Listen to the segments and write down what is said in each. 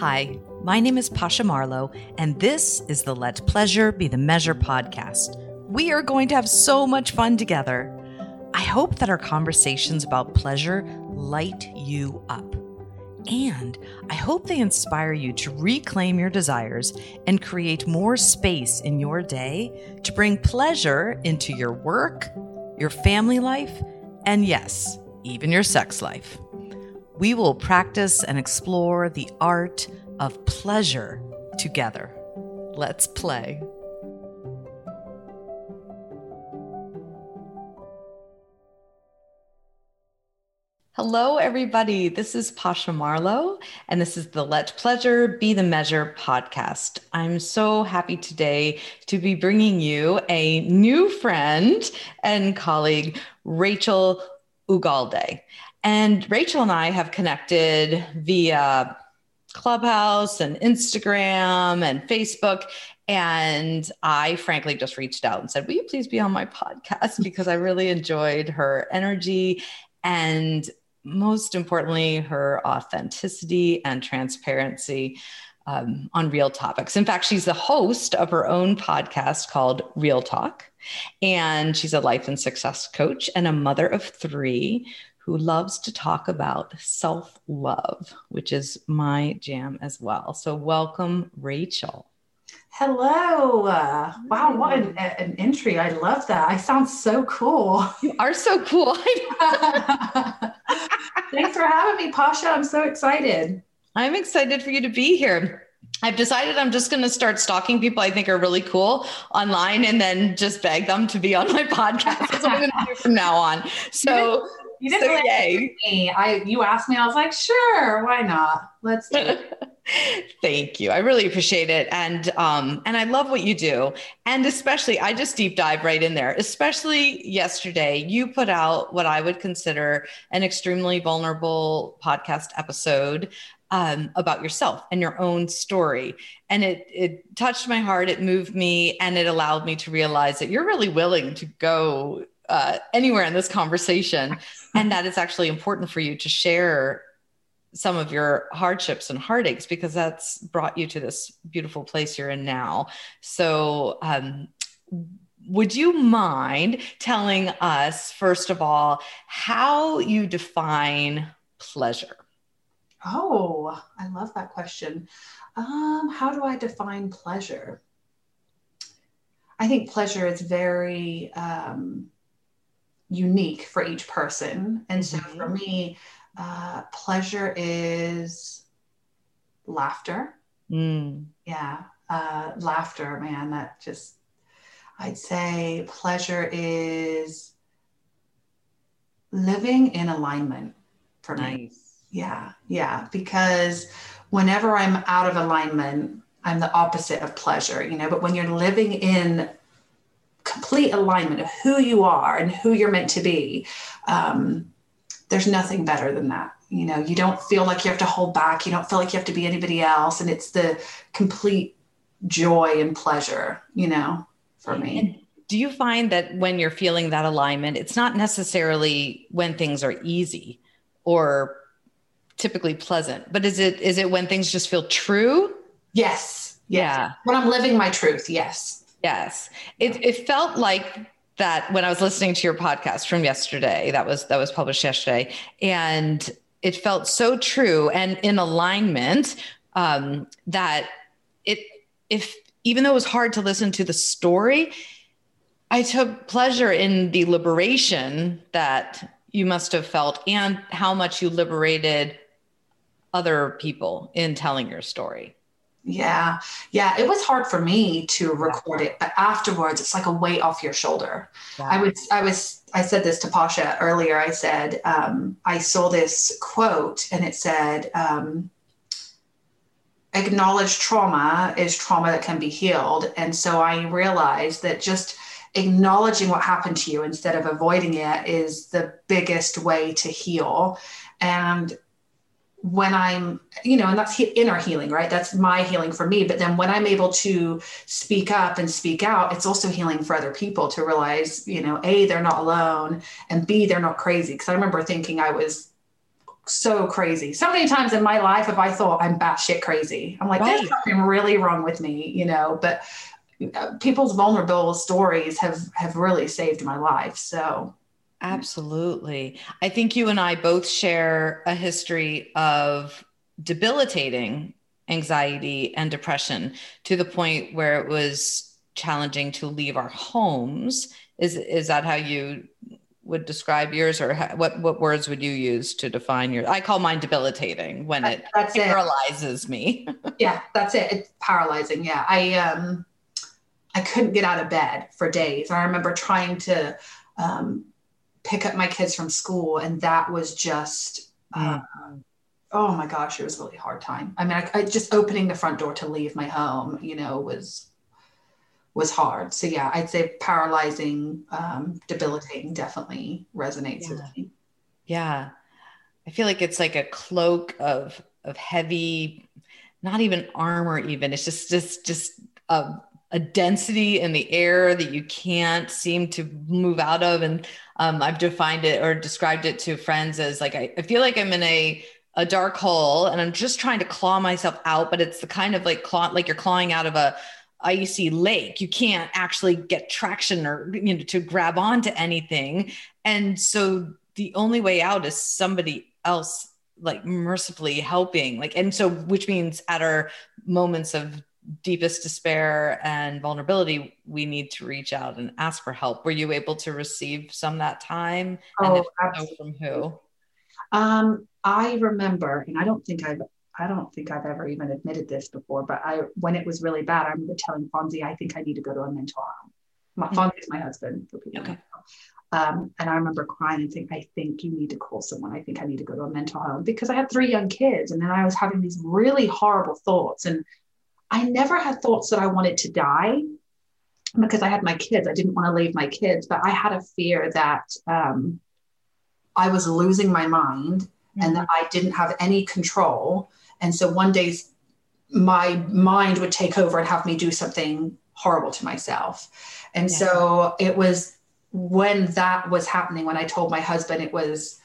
Hi, my name is Pasha Marlowe, and this is the Let Pleasure Be the Measure podcast. We are going to have so much fun together. I hope that our conversations about pleasure light you up. And I hope they inspire you to reclaim your desires and create more space in your day to bring pleasure into your work, your family life, and yes, even your sex life. We will practice and explore the art of pleasure together. Let's play. Hello, everybody. This is Pasha Marlowe, and this is the Let Pleasure Be the Measure podcast. I'm so happy today to be bringing you a new friend and colleague, Rachel Ugalde. And Rachel and I have connected via Clubhouse and Instagram and Facebook. And I frankly just reached out and said, Will you please be on my podcast? Because I really enjoyed her energy and most importantly, her authenticity and transparency um, on real topics. In fact, she's the host of her own podcast called Real Talk. And she's a life and success coach and a mother of three who loves to talk about self love, which is my jam as well. So, welcome, Rachel. Hello. Uh, wow, what an, an, entry. I love that. I sound so cool. You are so cool. Thanks for having me, Pasha. I'm so excited. I'm excited for you to be here. I've decided I'm just going to start stalking people I think are really cool online and then just beg them to be on my podcast. That's what I'm going to do from now on. So, you didn't so yay. me. I you asked me, I was like, sure, why not? Let's do it. Thank you. I really appreciate it. And um, and I love what you do. And especially I just deep dive right in there. Especially yesterday, you put out what I would consider an extremely vulnerable podcast episode um, about yourself and your own story. And it it touched my heart, it moved me, and it allowed me to realize that you're really willing to go uh, anywhere in this conversation, and that it's actually important for you to share some of your hardships and heartaches because that's brought you to this beautiful place you're in now. So, um, would you mind telling us, first of all, how you define pleasure? Oh, I love that question. Um, how do I define pleasure? I think pleasure is very um, unique for each person. And so mm-hmm. for me, uh, pleasure is laughter. Mm. Yeah. Uh, laughter, man, that just, I'd say pleasure is living in alignment for nice. me. Yeah. Yeah. Because whenever I'm out of alignment, I'm the opposite of pleasure, you know, but when you're living in complete alignment of who you are and who you're meant to be, um, there's nothing better than that. You know, you don't feel like you have to hold back. You don't feel like you have to be anybody else. And it's the complete joy and pleasure, you know, for me. And do you find that when you're feeling that alignment, it's not necessarily when things are easy or typically pleasant, but is it is it when things just feel true? Yes. yes. Yeah. When I'm living my truth, yes. Yes. It, it felt like that when I was listening to your podcast from yesterday, that was that was published yesterday, and it felt so true and in alignment um, that it if even though it was hard to listen to the story, I took pleasure in the liberation that you must have felt and how much you liberated other people in telling your story. Yeah. Yeah. It was hard for me to record it, but afterwards it's like a weight off your shoulder. I was, I was, I said this to Pasha earlier. I said, um, I saw this quote and it said, um, acknowledge trauma is trauma that can be healed. And so I realized that just acknowledging what happened to you instead of avoiding it is the biggest way to heal. And when I'm, you know, and that's inner healing, right? That's my healing for me. But then when I'm able to speak up and speak out, it's also healing for other people to realize, you know, A, they're not alone, and B, they're not crazy. Because I remember thinking I was so crazy. So many times in my life have I thought I'm batshit crazy. I'm like, right. there's something really wrong with me, you know, but uh, people's vulnerable stories have have really saved my life. So absolutely. I think you and I both share a history of debilitating anxiety and depression to the point where it was challenging to leave our homes. Is is that how you would describe yours or what what words would you use to define yours i call mine debilitating when it that's paralyzes it. me yeah that's it it's paralyzing yeah i um i couldn't get out of bed for days i remember trying to um pick up my kids from school and that was just uh, oh my gosh it was a really hard time i mean I, I just opening the front door to leave my home you know was was hard. So yeah, I'd say paralyzing, um, debilitating definitely resonates yeah. with me. Yeah. I feel like it's like a cloak of of heavy, not even armor even. It's just just just a, a density in the air that you can't seem to move out of. And um, I've defined it or described it to friends as like I, I feel like I'm in a a dark hole and I'm just trying to claw myself out, but it's the kind of like claw like you're clawing out of a icy lake. You can't actually get traction or you know to grab onto anything. And so the only way out is somebody else like mercifully helping. Like and so which means at our moments of deepest despair and vulnerability we need to reach out and ask for help were you able to receive some that time oh, and if absolutely. so from who um, i remember and i don't think i've I don't think I've ever even admitted this before, but I when it was really bad, I remember telling Fonzie, I think I need to go to a mental home. My mm-hmm. Fonzie is my husband for people. Okay. Um, and I remember crying and saying, I think you need to call someone. I think I need to go to a mental home because I had three young kids. And then I was having these really horrible thoughts. And I never had thoughts that I wanted to die because I had my kids. I didn't want to leave my kids, but I had a fear that um, I was losing my mind mm-hmm. and that I didn't have any control and so one day my mind would take over and have me do something horrible to myself. And yeah. so it was when that was happening, when I told my husband, it was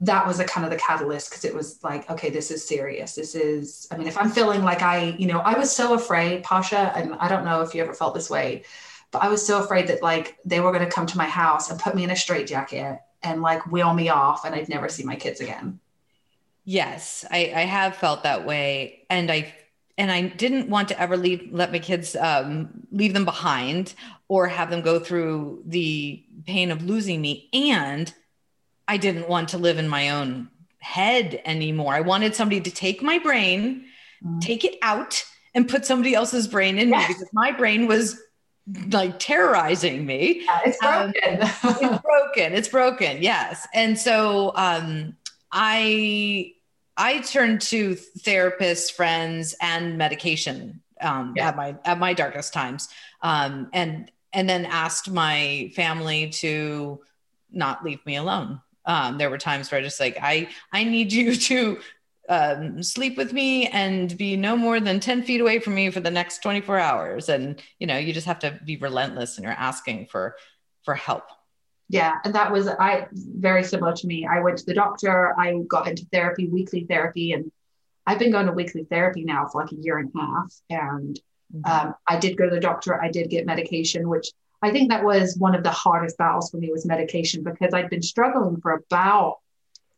that was a kind of the catalyst because it was like, okay, this is serious. This is, I mean, if I'm feeling like I, you know, I was so afraid, Pasha, and I don't know if you ever felt this way, but I was so afraid that like they were going to come to my house and put me in a straitjacket and like wheel me off and I'd never see my kids again. Yes, I, I have felt that way, and I and I didn't want to ever leave let my kids um, leave them behind or have them go through the pain of losing me, and I didn't want to live in my own head anymore. I wanted somebody to take my brain, mm. take it out, and put somebody else's brain in yes. me because my brain was like terrorizing me. Yeah, it's um, broken. Um, it's broken. It's broken. Yes. And so um, I I turned to therapists, friends, and medication um, yeah. at my at my darkest times, um, and and then asked my family to not leave me alone. Um, there were times where I just like I I need you to um, sleep with me and be no more than 10 feet away from me for the next 24 hours. And you know you just have to be relentless and you're asking for for help. Yeah and that was i very similar to me. I went to the doctor. I got into therapy weekly therapy and i've been going to weekly therapy now for like a year and a half. And mm-hmm. um, i did go to the doctor. I did get medication which i think that was one of the hardest battles for me was medication because i'd been struggling for about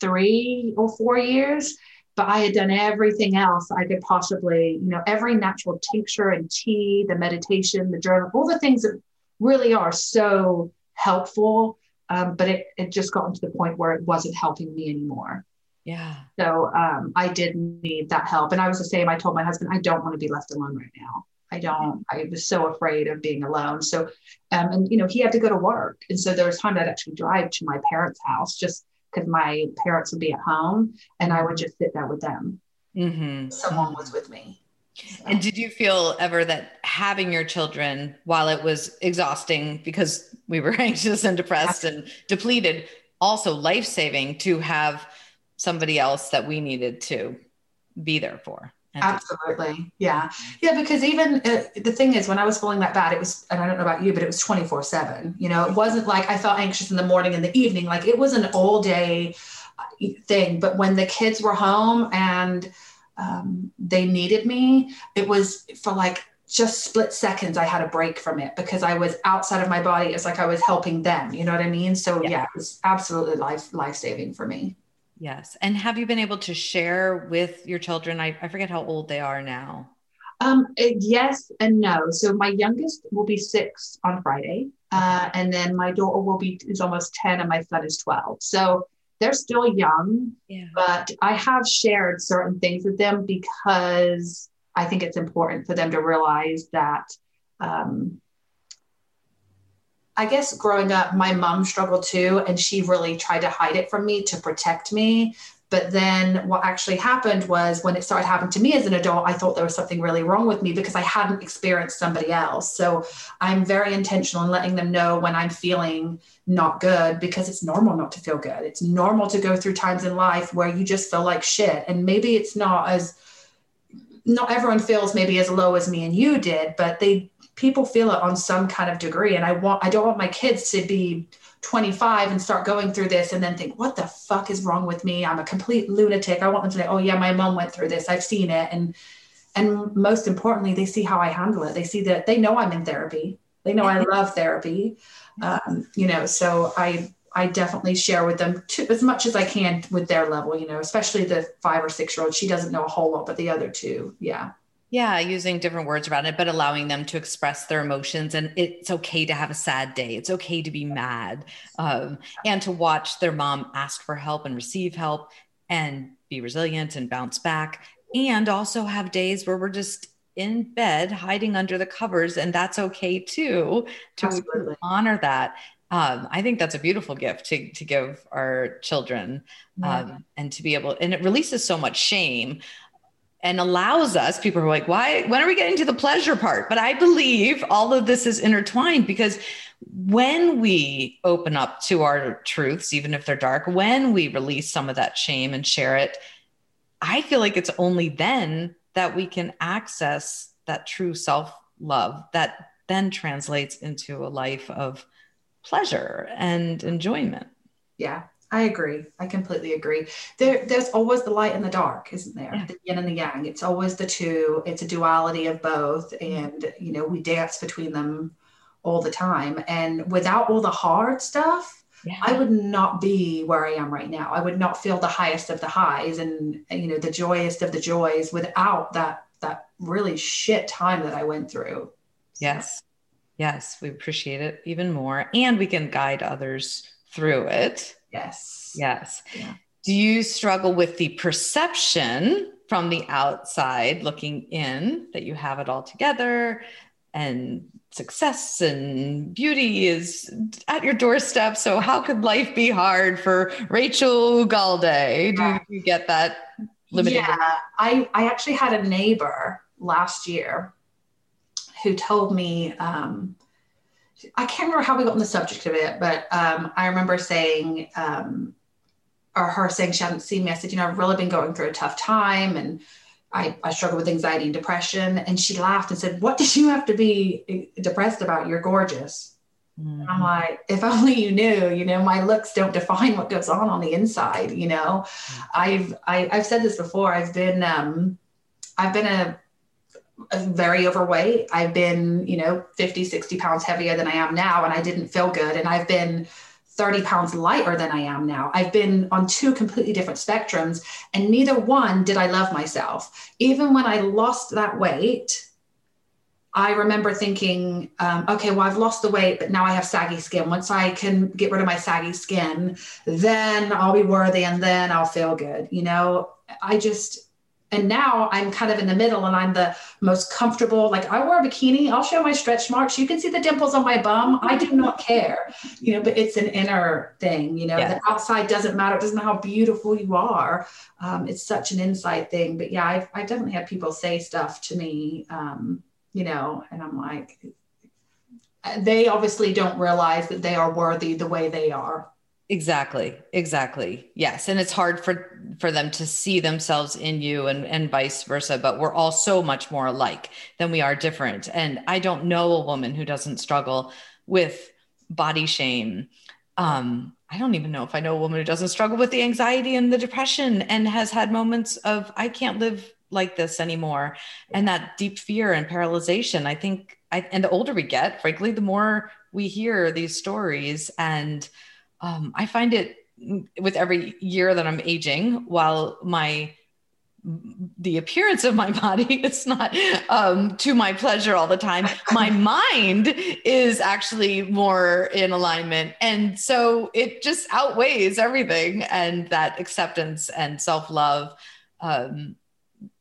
three or four years but i had done everything else i could possibly you know every natural tincture and tea the meditation the journal all the things that really are so helpful um, but it, it just gotten to the point where it wasn't helping me anymore. Yeah. So um, I did need that help. And I was the same. I told my husband, I don't want to be left alone right now. I don't, I was so afraid of being alone. So, um, and you know, he had to go to work. And so there was time I'd actually drive to my parents' house just because my parents would be at home and I would just sit there with them. Mm-hmm. Someone was with me. And did you feel ever that having your children, while it was exhausting because we were anxious and depressed and depleted, also life saving to have somebody else that we needed to be there for? Absolutely. Yeah. Yeah. Because even uh, the thing is, when I was feeling that bad, it was, and I don't know about you, but it was 24 7. You know, it wasn't like I felt anxious in the morning and the evening. Like it was an all day thing. But when the kids were home and um, they needed me, it was for like just split seconds I had a break from it because I was outside of my body. It's like I was helping them. You know what I mean? So yeah, yeah it was absolutely life life saving for me. Yes. And have you been able to share with your children? I, I forget how old they are now. Um, yes and no. So my youngest will be six on Friday, uh, and then my daughter will be is almost ten, and my son is twelve. So they're still young, yeah. but I have shared certain things with them because I think it's important for them to realize that. Um, I guess growing up, my mom struggled too, and she really tried to hide it from me to protect me. But then what actually happened was when it started happening to me as an adult, I thought there was something really wrong with me because I hadn't experienced somebody else. So I'm very intentional in letting them know when I'm feeling not good because it's normal not to feel good. It's normal to go through times in life where you just feel like shit. And maybe it's not as, not everyone feels maybe as low as me and you did, but they, people feel it on some kind of degree. And I want, I don't want my kids to be 25 and start going through this and then think, what the fuck is wrong with me? I'm a complete lunatic. I want them to say, oh yeah, my mom went through this. I've seen it. And and most importantly, they see how I handle it. They see that they know I'm in therapy. They know I love therapy. Um, you know, so I I definitely share with them too, as much as I can with their level, you know, especially the five or six year old. She doesn't know a whole lot, but the other two, yeah. Yeah, using different words around it, but allowing them to express their emotions. And it's okay to have a sad day. It's okay to be mad um, and to watch their mom ask for help and receive help and be resilient and bounce back. And also have days where we're just in bed hiding under the covers. And that's okay too, to Absolutely. honor that. Um, I think that's a beautiful gift to, to give our children um, and to be able, and it releases so much shame and allows us people are like why when are we getting to the pleasure part? But i believe all of this is intertwined because when we open up to our truths even if they're dark when we release some of that shame and share it i feel like it's only then that we can access that true self love that then translates into a life of pleasure and enjoyment. Yeah I agree. I completely agree. There, there's always the light and the dark, isn't there? Yeah. The yin and the yang. It's always the two. It's a duality of both, mm-hmm. and you know we dance between them all the time. And without all the hard stuff, yeah. I would not be where I am right now. I would not feel the highest of the highs and you know the joyous of the joys without that that really shit time that I went through. Yes. Yes, we appreciate it even more and we can guide others through it Yes. Yes. Yeah. Do you struggle with the perception from the outside looking in that you have it all together and success and beauty is at your doorstep? So, how could life be hard for Rachel Ugalde? Do you get that limited? Yeah, I, I actually had a neighbor last year who told me, um, I can't remember how we got on the subject of it, but um, I remember saying, um, or her saying she hadn't seen me. I said, you know, I've really been going through a tough time and I, I struggle with anxiety and depression. And she laughed and said, What did you have to be depressed about? You're gorgeous. Mm-hmm. I'm like, if only you knew, you know, my looks don't define what goes on on the inside. You know, mm-hmm. I've, I, have i have said this before. I've been, um, I've been a very overweight. I've been, you know, 50, 60 pounds heavier than I am now, and I didn't feel good. And I've been 30 pounds lighter than I am now. I've been on two completely different spectrums, and neither one did I love myself. Even when I lost that weight, I remember thinking, um, okay, well, I've lost the weight, but now I have saggy skin. Once I can get rid of my saggy skin, then I'll be worthy and then I'll feel good. You know, I just, and now I'm kind of in the middle and I'm the most comfortable. Like I wear a bikini, I'll show my stretch marks. You can see the dimples on my bum. I do not care, you know, but it's an inner thing, you know, the outside doesn't matter. It doesn't matter how beautiful you are. Um, it's such an inside thing. But yeah, I've, I've definitely had people say stuff to me, um, you know, and I'm like, they obviously don't realize that they are worthy the way they are. Exactly. Exactly. Yes. And it's hard for for them to see themselves in you and and vice versa, but we're all so much more alike than we are different. And I don't know a woman who doesn't struggle with body shame Um, I don't even know if I know a woman who doesn't struggle with the anxiety and the depression and has had moments of, I can't live like this anymore. And that deep fear and paralyzation. I think, I, and the older we get, frankly, the more we hear these stories. And um, I find it with every year that I'm aging, while my the appearance of my body is not um, to my pleasure all the time my mind is actually more in alignment and so it just outweighs everything and that acceptance and self-love um,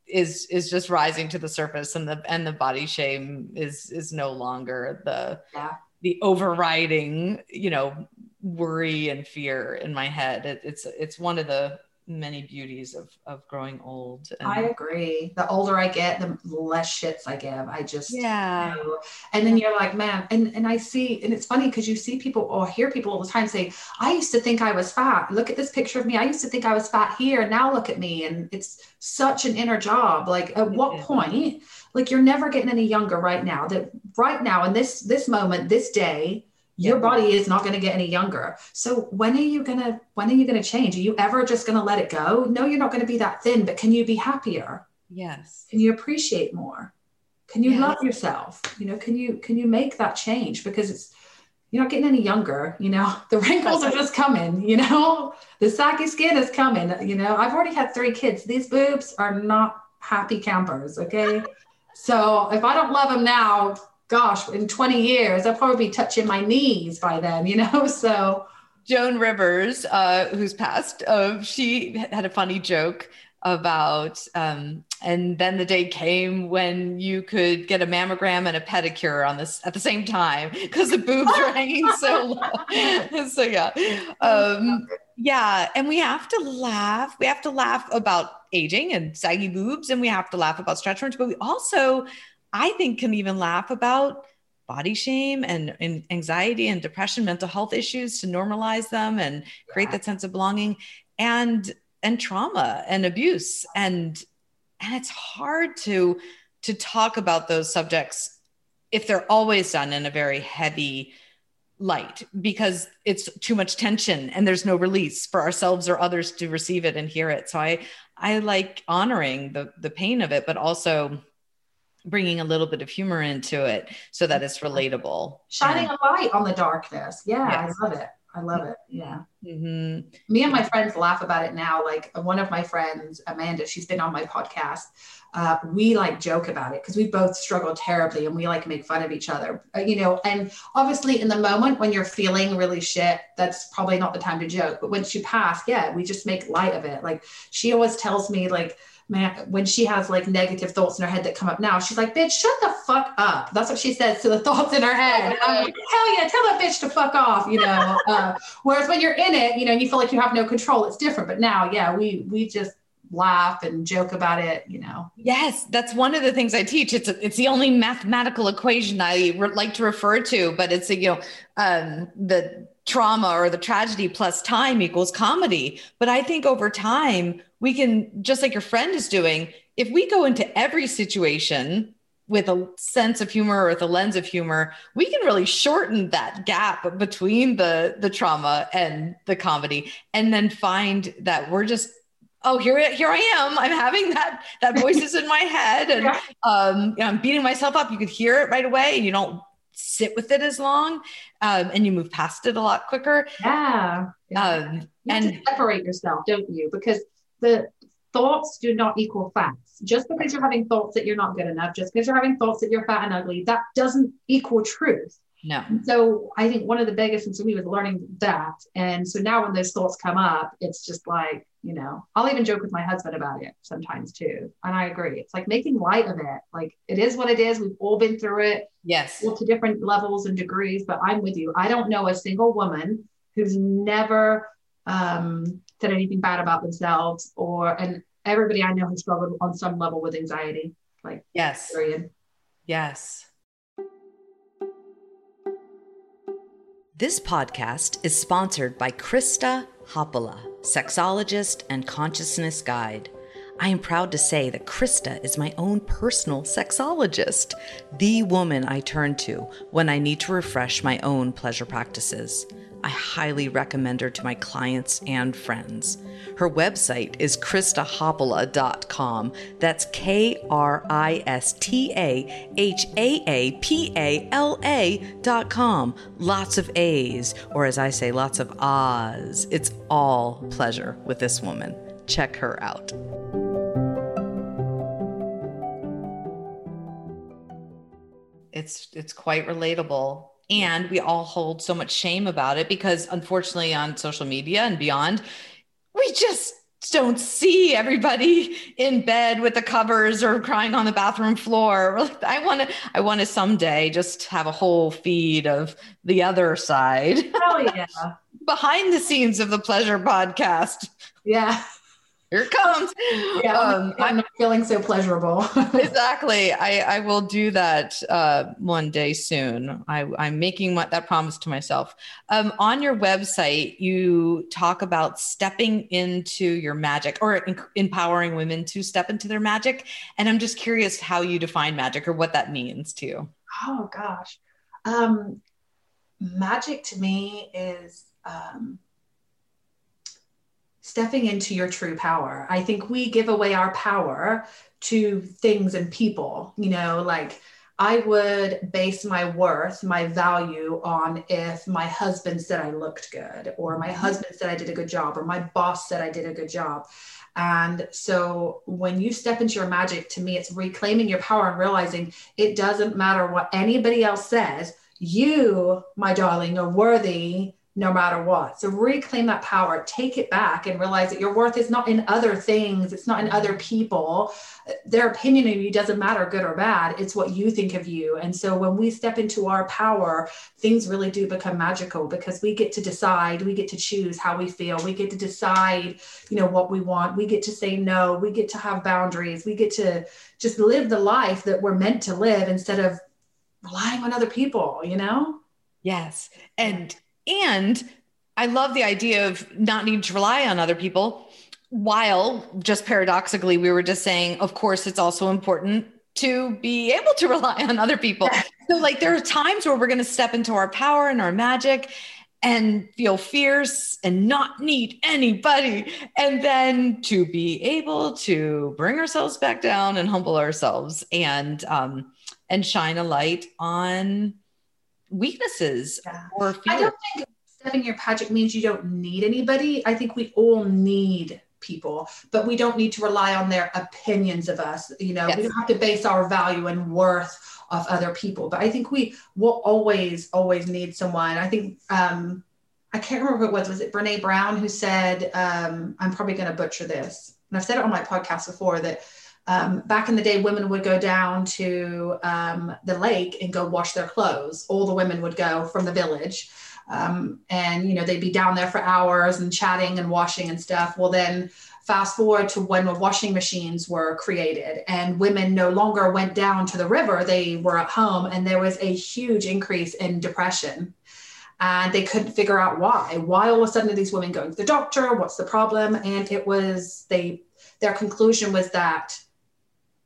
is is just rising to the surface and the and the body shame is is no longer the yeah. the overriding you know worry and fear in my head it, it's it's one of the many beauties of of growing old. And I agree. The older I get, the less shits I give. I just yeah. You know. And then you're like, man, and and I see, and it's funny because you see people or hear people all the time say, I used to think I was fat. Look at this picture of me. I used to think I was fat here, and now look at me. And it's such an inner job. Like, at what point? Like, you're never getting any younger right now. That right now in this this moment, this day your body is not going to get any younger. So when are you going to when are you going to change? Are you ever just going to let it go? No you're not going to be that thin but can you be happier? Yes. Can you appreciate more? Can you yes. love yourself? You know can you can you make that change? Because it's you're not getting any younger you know? The wrinkles are just coming you know? The saggy skin is coming you know? I've already had three kids. These boobs are not happy campers okay? So if i don't love them now gosh, in 20 years, I'll probably be touching my knees by then, you know? So Joan Rivers, uh, who's passed, uh, she had a funny joke about, um, and then the day came when you could get a mammogram and a pedicure on this at the same time because the boobs were hanging so low. so yeah, um, yeah, and we have to laugh. We have to laugh about aging and saggy boobs, and we have to laugh about stretch marks, but we also I think can even laugh about body shame and, and, anxiety and depression, mental health issues to normalize them and create yeah. that sense of belonging and and trauma and abuse and and it's hard to to talk about those subjects if they're always done in a very heavy light because it's too much tension and there's no release for ourselves or others to receive it and hear it so i i like honoring the the pain of it but also bringing a little bit of humor into it so that it's relatable. Shining a light on the darkness. Yeah yes. i love it. I love it. Yeah. Mm-hmm. me and my friends laugh about it now. Like one of my friends amanda she's been on my podcast. Uh, we like joke about it because we both struggle terribly and we like make fun of each other. Uh, you know and obviously in the moment when you're feeling really shit that's probably not the time to joke. But once you pass yeah we just make light of it. Like she always tells me like man, when she has like negative thoughts in her head that come up now, she's like, bitch, shut the fuck up. That's what she says to the thoughts in her head. Like, hell yeah, tell that bitch to fuck off, you know. Uh, whereas when you're in it, you know, you feel like you have no control, it's different. But now, yeah, we we just laugh and joke about it you know yes that's one of the things i teach it's a, it's the only mathematical equation i re- like to refer to but it's a, you know um, the trauma or the tragedy plus time equals comedy. But i think over time we can just like your friend is doing if we go into every situation with a sense of humor or with a lens of humor we can really shorten that gap between the the trauma and the comedy and then find that we're just oh here here i am. I'm having that that voices in my head and um you know, i'm beating myself up. You could hear it right away. And you don't sit with it as long um, and you move past it a lot quicker yeah. Um, and separate yourself don't you because the thoughts do not equal facts. Just because you're having thoughts that you're not good enough, just because you're having thoughts that you're fat and ugly, that doesn't equal truth. No. so I think one of the biggest things for me was learning that. And so now when those thoughts come up, it's just like, you know, I'll even joke with my husband about it sometimes too. And I agree. It's like making light of it. Like it is what it is. We've all been through it. Yes. to different levels and degrees, but I'm with you. I don't know a single woman who's never um, said anything bad about themselves or and everybody I know has struggled on some level with anxiety. Like yes. Period. Yes. This podcast is sponsored by Krista Haapala, sexologist and consciousness guide. I am proud to say that Krista is my own personal sexologist, the woman I turn to when I need to refresh my own pleasure practices. I highly recommend her to my clients and friends. Her website is kristahaapala.com. That's K R I S T A H A A P A L A.com. Lots of A's, or as I say, lots of ahs. It's all pleasure with this woman. Check her out. It's it's quite relatable and we all hold so much shame about it because unfortunately on social media and beyond we just don't see everybody in bed with the covers or crying on the bathroom floor. I want to i want to someday just have a whole feed of the other side. Oh yeah. Behind the scenes of the pleasure podcast. Yeah here it comes. Yeah, um, I'm not feeling so pleasurable. exactly. I, I will do that uh, one day soon. I, I'm making what, that promise to myself. Um, on your website, you talk about stepping into your magic or in, empowering women to step into their magic. And I'm just curious how you define magic or what that means to you. Oh, gosh. Um, magic to me is. Um, stepping into your true power. I think we give away our power to things and people, you know, like I would base my worth, my value on if my husband said I looked good, or my mm-hmm. husband said I did a good job, or my boss said I did a good job. And so when you step into your magic, to me, it's reclaiming your power and realizing it doesn't matter what anybody else says. You, my darling, are worthy no matter what. So reclaim that power, take it back, and realize that your worth is not in other things, it's not in other mm-hmm. people. Their opinion of you doesn't matter, good or bad. It's what you think of you. And so when we step into our power, things really do become magical because we get to decide, we get to choose how we feel, we get to decide, you know, what we want, we get to say no, we get to have boundaries, we get to just live the life that we're meant to live instead of relying on other people, you know? Yes. And and I love the idea of not needing to rely on other people. While just paradoxically, we were just saying, of course, it's also important to be able to rely on other people. So, like, there are times where we're going to step into our power and our magic and feel fierce and not need anybody. And then to be able to bring ourselves back down and humble ourselves and, um, and shine a light on weaknesses yeah. or. I don't think stepping your pageant means you don't need anybody. I think we all need people, but we don't need to rely on their opinions of us. You know, yes. we don't have to base our value and worth of other people. But I think we will always, always need someone. I think um, I can't remember who it was. Was it Brene Brown who said, um, I'm probably going to butcher this. And I've said it on my podcast before that um, back in the day, women would go down to um, the lake and go wash their clothes. All the women would go from the village. Um, and, you know, they'd be down there for hours and chatting and washing and stuff. Well, then fast forward to when washing machines were created and women no longer went down to the river, they were at home. And there was a huge increase in depression and they couldn't figure out why. Why all of a sudden are these women going to the doctor? What's the problem? And it was they their conclusion was that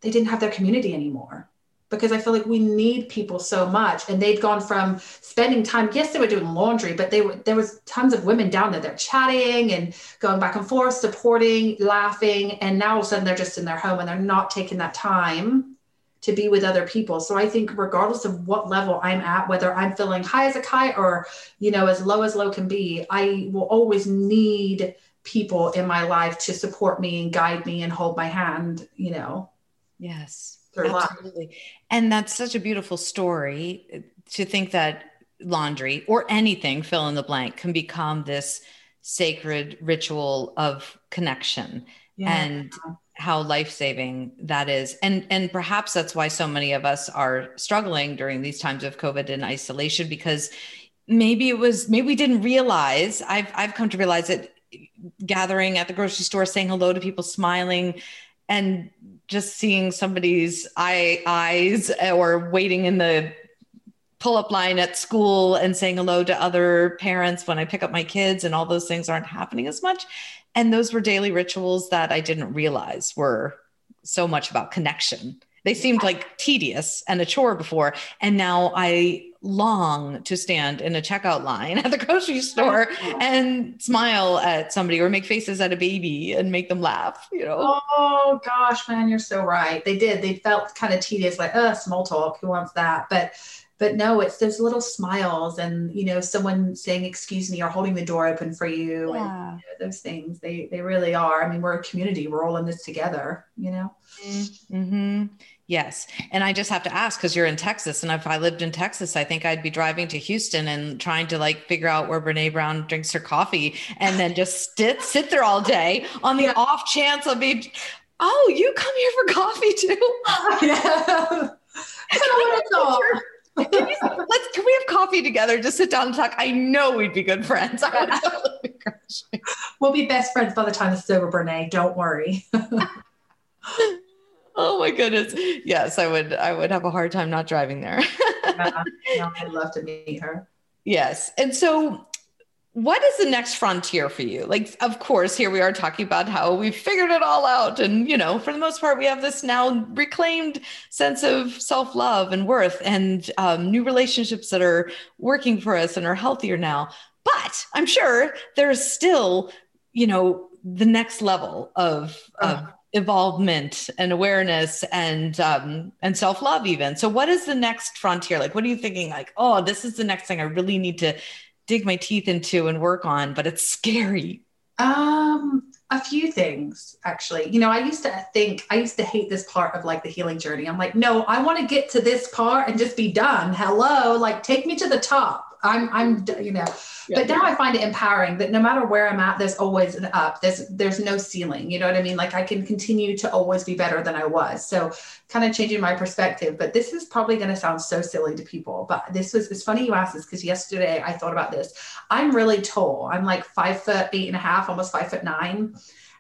they didn't have their community anymore because I feel like we need people so much. And they'd gone from spending time, yes, they were doing laundry, but they were there was tons of women down there. They're chatting and going back and forth, supporting, laughing. And now all of a sudden they're just in their home and they're not taking that time to be with other people. So I think regardless of what level I'm at, whether I'm feeling high as a kite or, you know, as low as low can be, I will always need people in my life to support me and guide me and hold my hand, you know. Yes, absolutely. Life. And that's such a beautiful story to think that laundry or anything, fill in the blank, can become this sacred ritual of connection yeah. and how life-saving that is and and perhaps that's why so many of us are struggling during these times of covid and isolation because maybe it was maybe we didn't realize i've i've come to realize that gathering at the grocery store saying hello to people smiling and just seeing somebody's eye, eyes or waiting in the pull up line at school and saying hello to other parents when I pick up my kids and all those things aren't happening as much. And those were daily rituals that I didn't realize were so much about connection. They seemed like tedious and a chore before. And now I long to stand in a checkout line at the grocery store and smile at somebody or make faces at a baby and make them laugh, you know? Oh gosh, man, you're so right. They did. They felt kind of tedious, like, uh, small talk, who wants that? But but no, it's those little smiles and you know, someone saying excuse me or holding the door open for you yeah. and you know, those things. They they really are. I mean, we're a community, we're all in this together, you know. Mm-hmm. Yes. And I just have to ask because you're in Texas. And if I lived in Texas, I think I'd be driving to Houston and trying to like figure out where Brene Brown drinks her coffee and then just sit, sit there all day on the yeah. off chance I'll be, oh, you come here for coffee too? Yeah. can, you, let's can we have coffee together? Just sit down and talk. I know we'd be good friends. we'll be best friends by the time this is over, Brene. Don't worry. Oh my goodness. Yes, I would I would have a hard time not driving there. yeah, I'd love to meet her. Yes. And so what is the next frontier for you? Like, of course, here we are talking about how we've figured it all out. And, you know, for the most part, we have this now reclaimed sense of self love and worth and um, new relationships that are working for us and are healthier now. But I'm sure there's still, you know, the next level of, of involvement and awareness and um, and self love even. So, what is the next frontier? Like, what are you thinking? Like, oh, this is the next thing I really need to dig my teeth into and work on, but it's scary. Um, a few things actually. You know, I used to think I used to hate this part of like the healing journey. I'm like, no, I want to get to this part and just be done. Hello, like take me to the top. I'm, I'm, you know, yeah. but now I find it empowering that no matter where I'm at, there's always an up. There's, there's no ceiling. You know what I mean? Like I can continue to always be better than I was. So kind of changing my perspective. But this is probably going to sound so silly to people. But this was, it's funny you asked this because yesterday I thought about this. I'm really tall. I'm like five foot eight and a half, almost five foot nine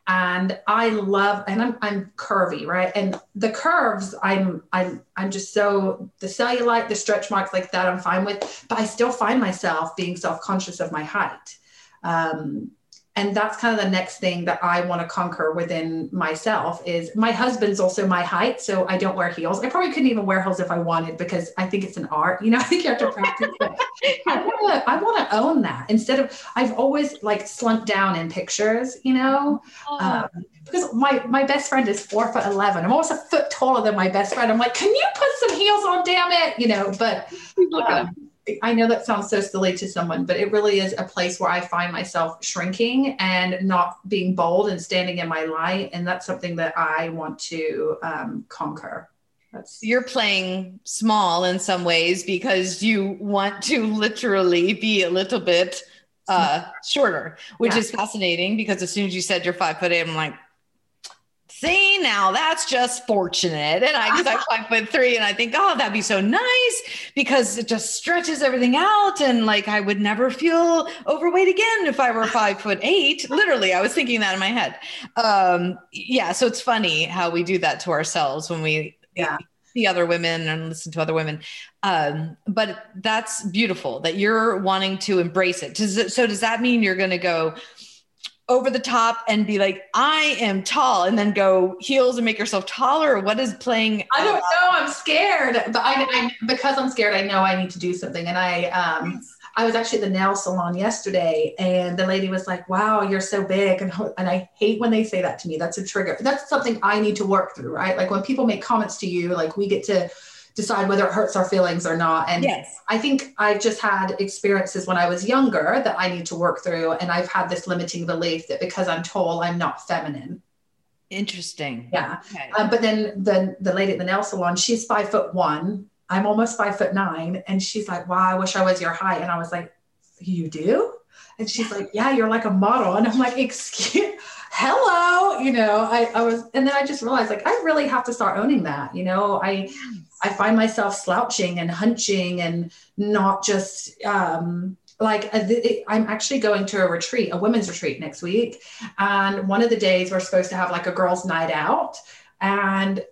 and I love and I'm I'm curvy, right? And the curves I'm I'm I'm just so the cellulite, the stretch marks like that I'm fine with, but I still find myself being self-conscious of my height. Um, and that's kind of the next thing that I want to conquer within myself is my husband's also my height, so I don't wear heels. I probably couldn't even wear heels if I wanted because I think it's an art. You know, I think you have to practice. I want to I want to own that instead of I've always like slumped down in pictures. You know. Oh. Um, because my my best friend is four foot eleven. I'm almost a foot taller than my best friend. I'm like, can you put some heels on? Damn it, you know. But um, I know that sounds so silly to someone, but it really is a place where I find myself shrinking and not being bold and standing in my light. And that's something that I want to um, conquer. That's... You're playing small in some ways because you want to literally be a little bit uh, shorter, which yeah. is fascinating because as soon as you said you're five foot eight, I'm like, see now that's just fortunate. And i because i'm five foot three and i think oh that'd be so nice because it just stretches everything out and like i would never feel overweight again if i were five foot eight. Literally i was thinking that in my head. Um yeah so it's funny how we do that to ourselves when we yeah. see other women and listen to other women. Um, but that's beautiful that you're wanting to embrace it. Does it, so does that mean you're going to go over the top and be like, I am tall, and then go heels and make yourself taller? What is playing? I don't know. I'm scared, but I, I, because I'm scared, I know I need to do something. And I, um, I was actually at the nail salon yesterday, and the lady was like, "Wow, you're so big," and and I hate when they say that to me. That's a trigger. That's something I need to work through, right? Like when people make comments to you, like we get to decide whether it hurts our feelings or not. And yes. I think I've just had experiences when I was younger that I need to work through. And I've had this limiting belief that because I'm tall, I'm not feminine. Interesting. Yeah. Okay. Um, but then the, the lady at the nail salon, she's five foot one. I'm almost five foot nine. And she's like, wow, I wish I was your height. And I was like, you do? And she's like, yeah, you're like a model. And I'm like, excuse hello you know I, I was and then i just realized like i really have to start owning that you know i I find myself slouching and hunching and not just um, like I'm actually going to a retreat, a women's retreat next week. And one of the days we're supposed to have like a girls' night out. And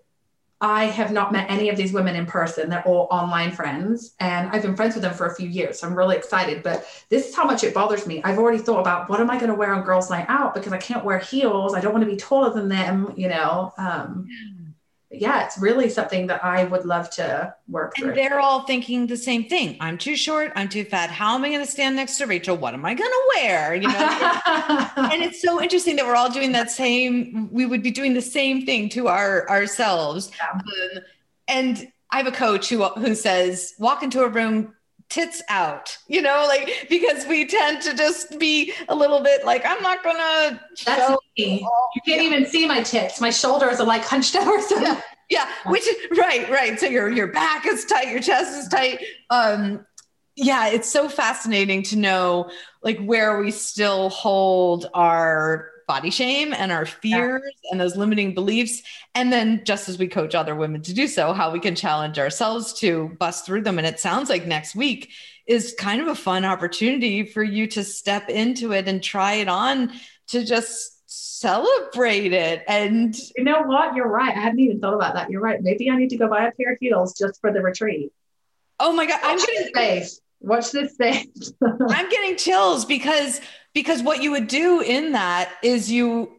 I have not met any of these women in person. They're all online friends. And I've been friends with them for a few years. So I'm really excited. But this is how much it bothers me. I've already thought about what am I going to wear on girls' night out because I can't wear heels. I don't want to be taller than them, you know. Um, yeah, it's really something that I would love to work and through. they're all thinking the same thing. I'm too short. I'm too fat. How am I going to stand next to Rachel? What am I going to wear? You know, and it's so interesting that we're all doing that same. We would be doing the same thing to our ourselves. Yeah. Um, and I have a coach who who says, walk into a room, tits out, you know, like because we tend to just be a little bit like, I'm not gonna That's me. You can't yeah. even see my tits. My shoulders are like hunched over. So yeah. yeah. Which right, right. So your your back is tight, your chest is tight. Um yeah, it's so fascinating to know like where we still hold our body shame and our fears yeah. and those limiting beliefs. And then, just as we coach other women to do so, how we can challenge ourselves to bust through them. And it sounds like next week is kind of a fun opportunity for you to step into it and try it on to just celebrate it. And you know what? You're right. I hadn't even thought about that. You're right. Maybe I need to go buy a pair of heels just for the retreat. Oh my God. Watch I'm getting this face. Watch this face. I'm getting chills because because what you would do in that is you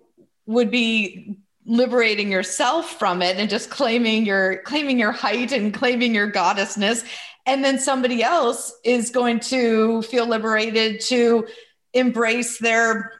would be liberating yourself from it and just claiming your claiming your height and claiming your goddessness. And then somebody else is going to feel liberated to embrace their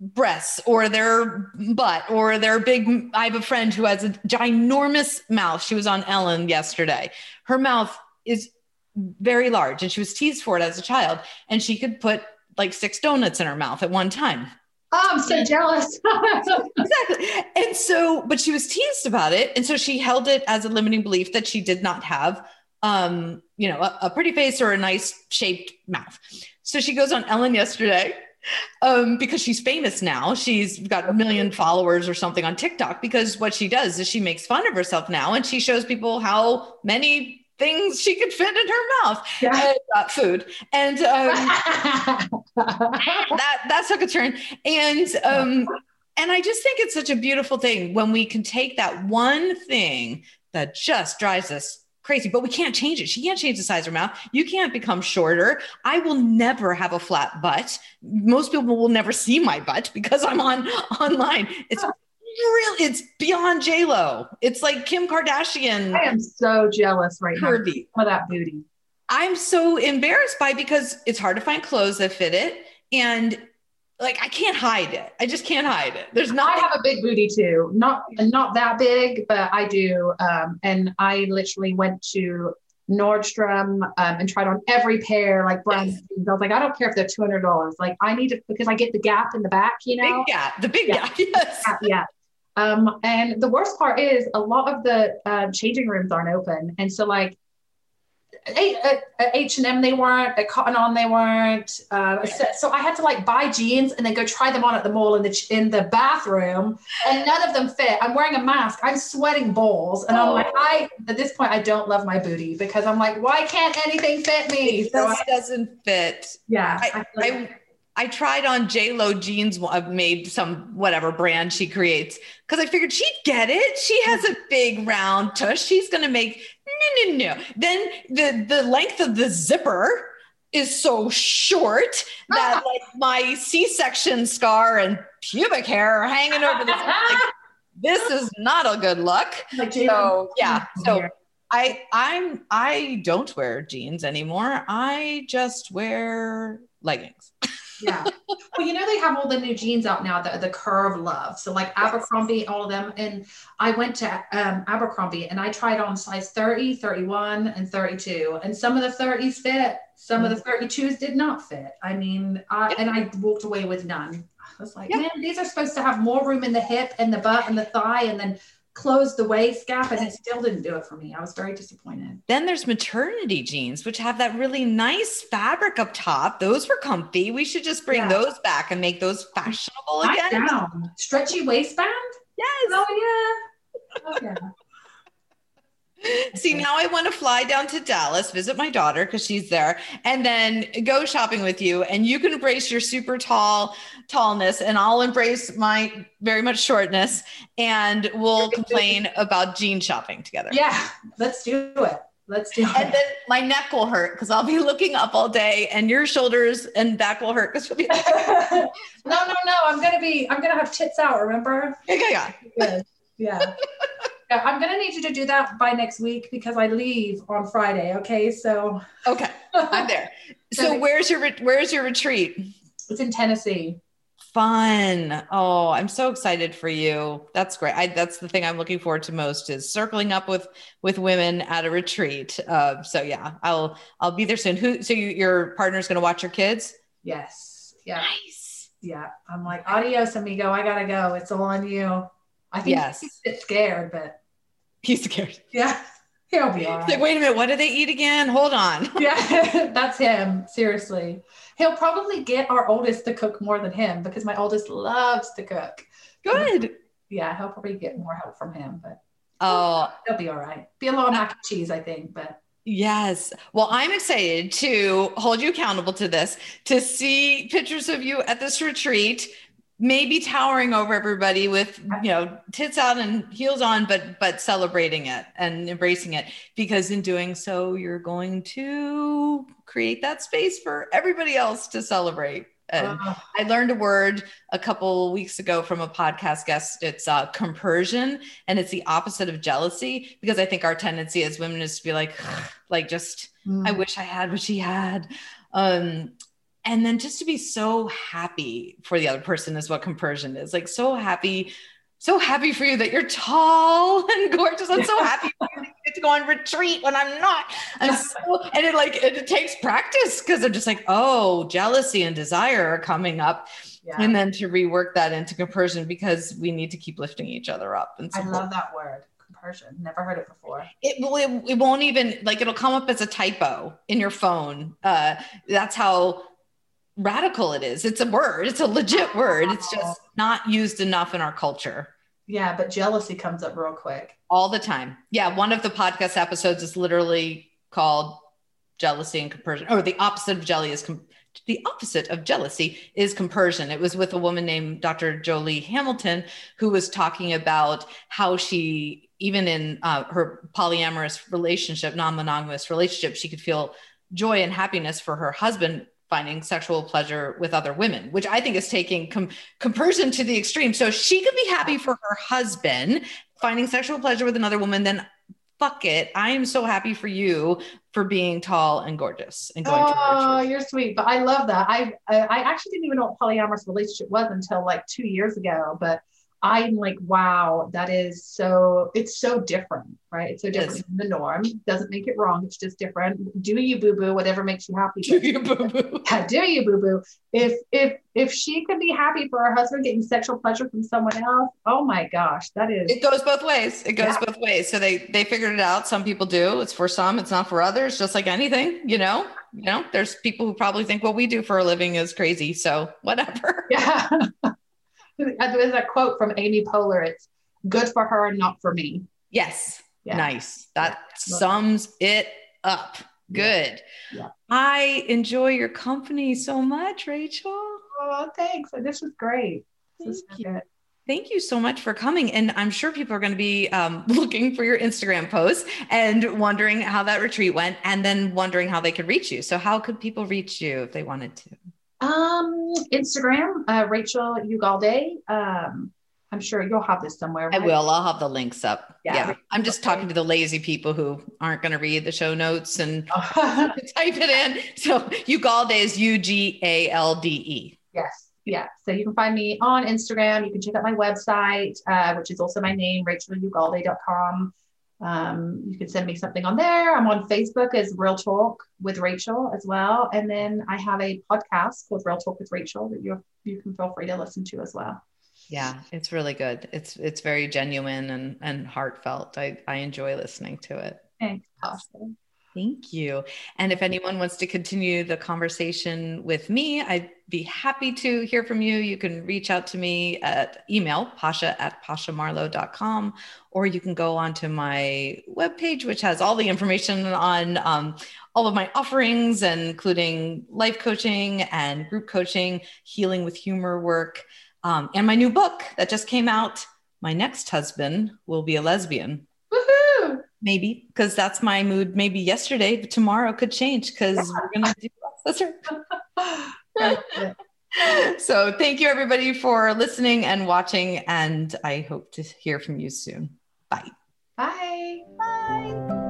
breasts or their butt or their big i have a friend who has a ginormous mouth. She was on ellen yesterday. Her mouth is very large and she was teased for it as a child. And she could put like six donuts in her mouth at one time. Oh, I'm so jealous. exactly. And so, but she was teased about it. And so she held it as a limiting belief that she did not have, um, you know, a, a pretty face or a nice shaped mouth. So she goes on Ellen yesterday um, because she's famous now. She's got a million followers or something on TikTok because what she does is she makes fun of herself now and she shows people how many things she could fit in her mouth. Yeah. and, uh, food. And um, that that took a turn. And um, and i just think it's such a beautiful thing when we can take that one thing that just drives us crazy but we can't change it. She can't change the size of her mouth. You can't become shorter. I will never have a flat butt. Most people will never see my butt because i'm on online. It's really it's beyond J Lo. It's like Kim Kardashian. I am so jealous right curvy. now of that booty. I'm so embarrassed by because it's hard to find clothes that fit it, and like I can't hide it. I just can't hide it. There's not. I have a big booty too. Not not that big, but I do. Um, and I literally went to Nordstrom um, and tried on every pair like brand. Yes. I was like, I don't care if they're two hundred dollars. Like I need to because I get the gap in the back. You know, big gap, the big yeah. gap. Yes. Yeah. Um, and the worst part is a lot of the uh, changing rooms aren't open. And so like at H&M they weren't, at Cotton On they weren't. Uh, so, so, I had to like buy jeans and then go try them on at the mall in the in the bathroom, and none of them fit. I'm wearing a mask. I'm sweating balls, and I'm like. I at this point I don't love my booty because I'm like, why can't anything fit me? It so doesn't fit. Yeah, I, I, I I tried on J Lo jeans. I've made some whatever brand she creates because I figured she'd get it. She has a big round tush. She's gonna make no no no. Then the the length of the zipper is so short that ah. like my C-section scar and pubic hair are hanging over this. Like, this is not a good look. Like so yeah. So I I'm I don't wear jeans anymore. I just wear leggings yeah. Well, you know, they have all the new jeans out now, the, the curve love. So like Abercrombie, all of them. And I went to um, Abercrombie and I tried on size 30, 31, and 32. And some of the 30s fit, some mm-hmm. of the 32s did not fit. I mean, I, and I walked away with none. I was like, man, these are supposed to have more room in the hip and the butt and the thigh. And then closed the waist gap and it still didn't do it for me. I was very disappointed. Then there's maternity jeans, which have that really nice fabric up top. Those were comfy. We should just bring yeah. those back and make those fashionable again. Down. Stretchy waistband? Yes. Oh yeah. Oh yeah. See, now I want to fly down to Dallas, visit my daughter because she's there, and then go shopping with you. And you can embrace your super tall tallness, and I'll embrace my very much shortness, and we'll complain about jean shopping together. Yeah, let's do it. Let's do it. And then my neck will hurt because I'll be looking up all day, and your shoulders and back will hurt because you'll be. Like, no, no, no! I'm gonna be. I'm gonna have tits out. Remember? Yeah, yeah, yeah. yeah. Yeah, I'm gonna need you to do that by next week because I leave on Friday. Okay, so okay, I'm there. so where's your where's your retreat? It's in Tennessee. Fun. Oh, I'm so excited for you. That's great. I, that's the thing I'm looking forward to most is circling up with with women at a retreat. Uh, so yeah, I'll I'll be there soon. Who? So you, your partner's going to watch your kids? Yes. Yeah. Nice. Yeah. I'm like adios, amigo. I gotta go. It's all on you. I think yes. he's a bit scared, but he's scared. Yeah. He'll be all right. Like, wait a minute, what do they eat again? Hold on. yeah, that's him. Seriously. He'll probably get our oldest to cook more than him because my oldest loves to cook. Good. Yeah, he'll probably get more help from him, but oh, he'll be all right. Be a little mac and cheese, I think, but Yes. Well, I'm excited to hold you accountable to this, to see pictures of you at this retreat, maybe towering over everybody with you know tits out and heels on but but celebrating it and embracing it because in doing so you're going to create that space for everybody else to celebrate and I learned a word a couple weeks ago from a podcast guest. It's uh, compersion, and it's the opposite of jealousy because I think our tendency as women is to be like, like just, mm. I wish I had what she had. Um, and then just to be so happy for the other person is what compersion is like so happy so happy for you that you're tall and gorgeous. I'm so happy for you get to go on retreat when i'm not. I'm so and it like it, it takes practice because i'm just like oh jealousy and desire are coming up. Yeah. and then to rework that into compersion because we need to keep lifting each other up and i love that word compersion. Never heard it before. It, it, it won't even like it'll come up as a typo in your phone. Uh that's how radical it is. It's a word, it's a legit word. It's just not used enough in our culture. Yeah, but jealousy comes up real quick. All the time. Yeah, one of the podcast episodes is literally called jealousy and compersion, or the opposite of jelly is com- the opposite of jealousy is compersion. It was with a woman named Dr. Jolie Hamilton who was talking about how she, even in uh, her polyamorous relationship, non monogamous relationship, she could feel joy and happiness for her husband finding sexual pleasure with other women, which I think is taking com- compersion to the extreme. So she could be happy for her husband finding sexual pleasure with another woman, then fuck it. I am so happy for you for being tall and gorgeous and going. Oh, you're sweet. But I love that. I I actually didn't even know what polyamorous relationship was until like two years ago. But I'm like, wow, that is so, it's so different, right? It's so different yes. from the norm. Doesn't make it wrong. It's just different. Do you boo boo, whatever makes you happy. Do you boo boo? Yeah, do you boo boo? If, if, if she could be happy for her husband getting sexual pleasure from someone else, oh my gosh, that is. It goes both ways. It goes yeah. both ways. So they, they figured it out. Some people do. It's for some, it's not for others, just like anything, you know? You know, there's people who probably think what we do for a living is crazy. So whatever. Yeah. there's a quote from Amy Poehler. It's good for her and not for me. Yes. Yeah. Nice. That yeah. sums it up. Good. Yeah. I enjoy your company so much, Rachel. Oh, thanks. This was great. This Thank you. Thank you so much for coming. And I'm sure people are going to be um, looking for your Instagram posts and wondering how that retreat went and then wondering how they could reach you. So, how could people reach you if they wanted to? Um, Instagram, uh, Rachel Ugalde. Um, I'm sure you'll have this somewhere. Right? I will. I'll have the links up. Yeah. yeah. I'm just talking to the lazy people who aren't going to read the show notes and type it in. So Ugalde is U G A L D E. Yes. Yeah. So you can find me on Instagram. You can check out my website, uh, which is also my name, rachelugalde.com. Um, you can send me something on there. I'm on Facebook as Real Talk with Rachel as well. And then I have a podcast called Real Talk with Rachel that you you can feel free to listen to as well. Yeah, it's really good. It's it's very genuine and and heartfelt. I I enjoy listening to it. Thanks. Awesome. Thank you. And if anyone wants to continue the conversation with me, I'd be happy to hear from you. You can reach out to me at email, pasha at pashamarlowe.com, or you can go onto my webpage, which has all the information on um, all of my offerings, including life coaching and group coaching, healing with humor work, um, and my new book that just came out. My next husband will be a lesbian maybe because that's my mood maybe yesterday but tomorrow could change because we're gonna do right so thank you everybody for listening and watching and i hope to hear from you soon bye Bye. Bye.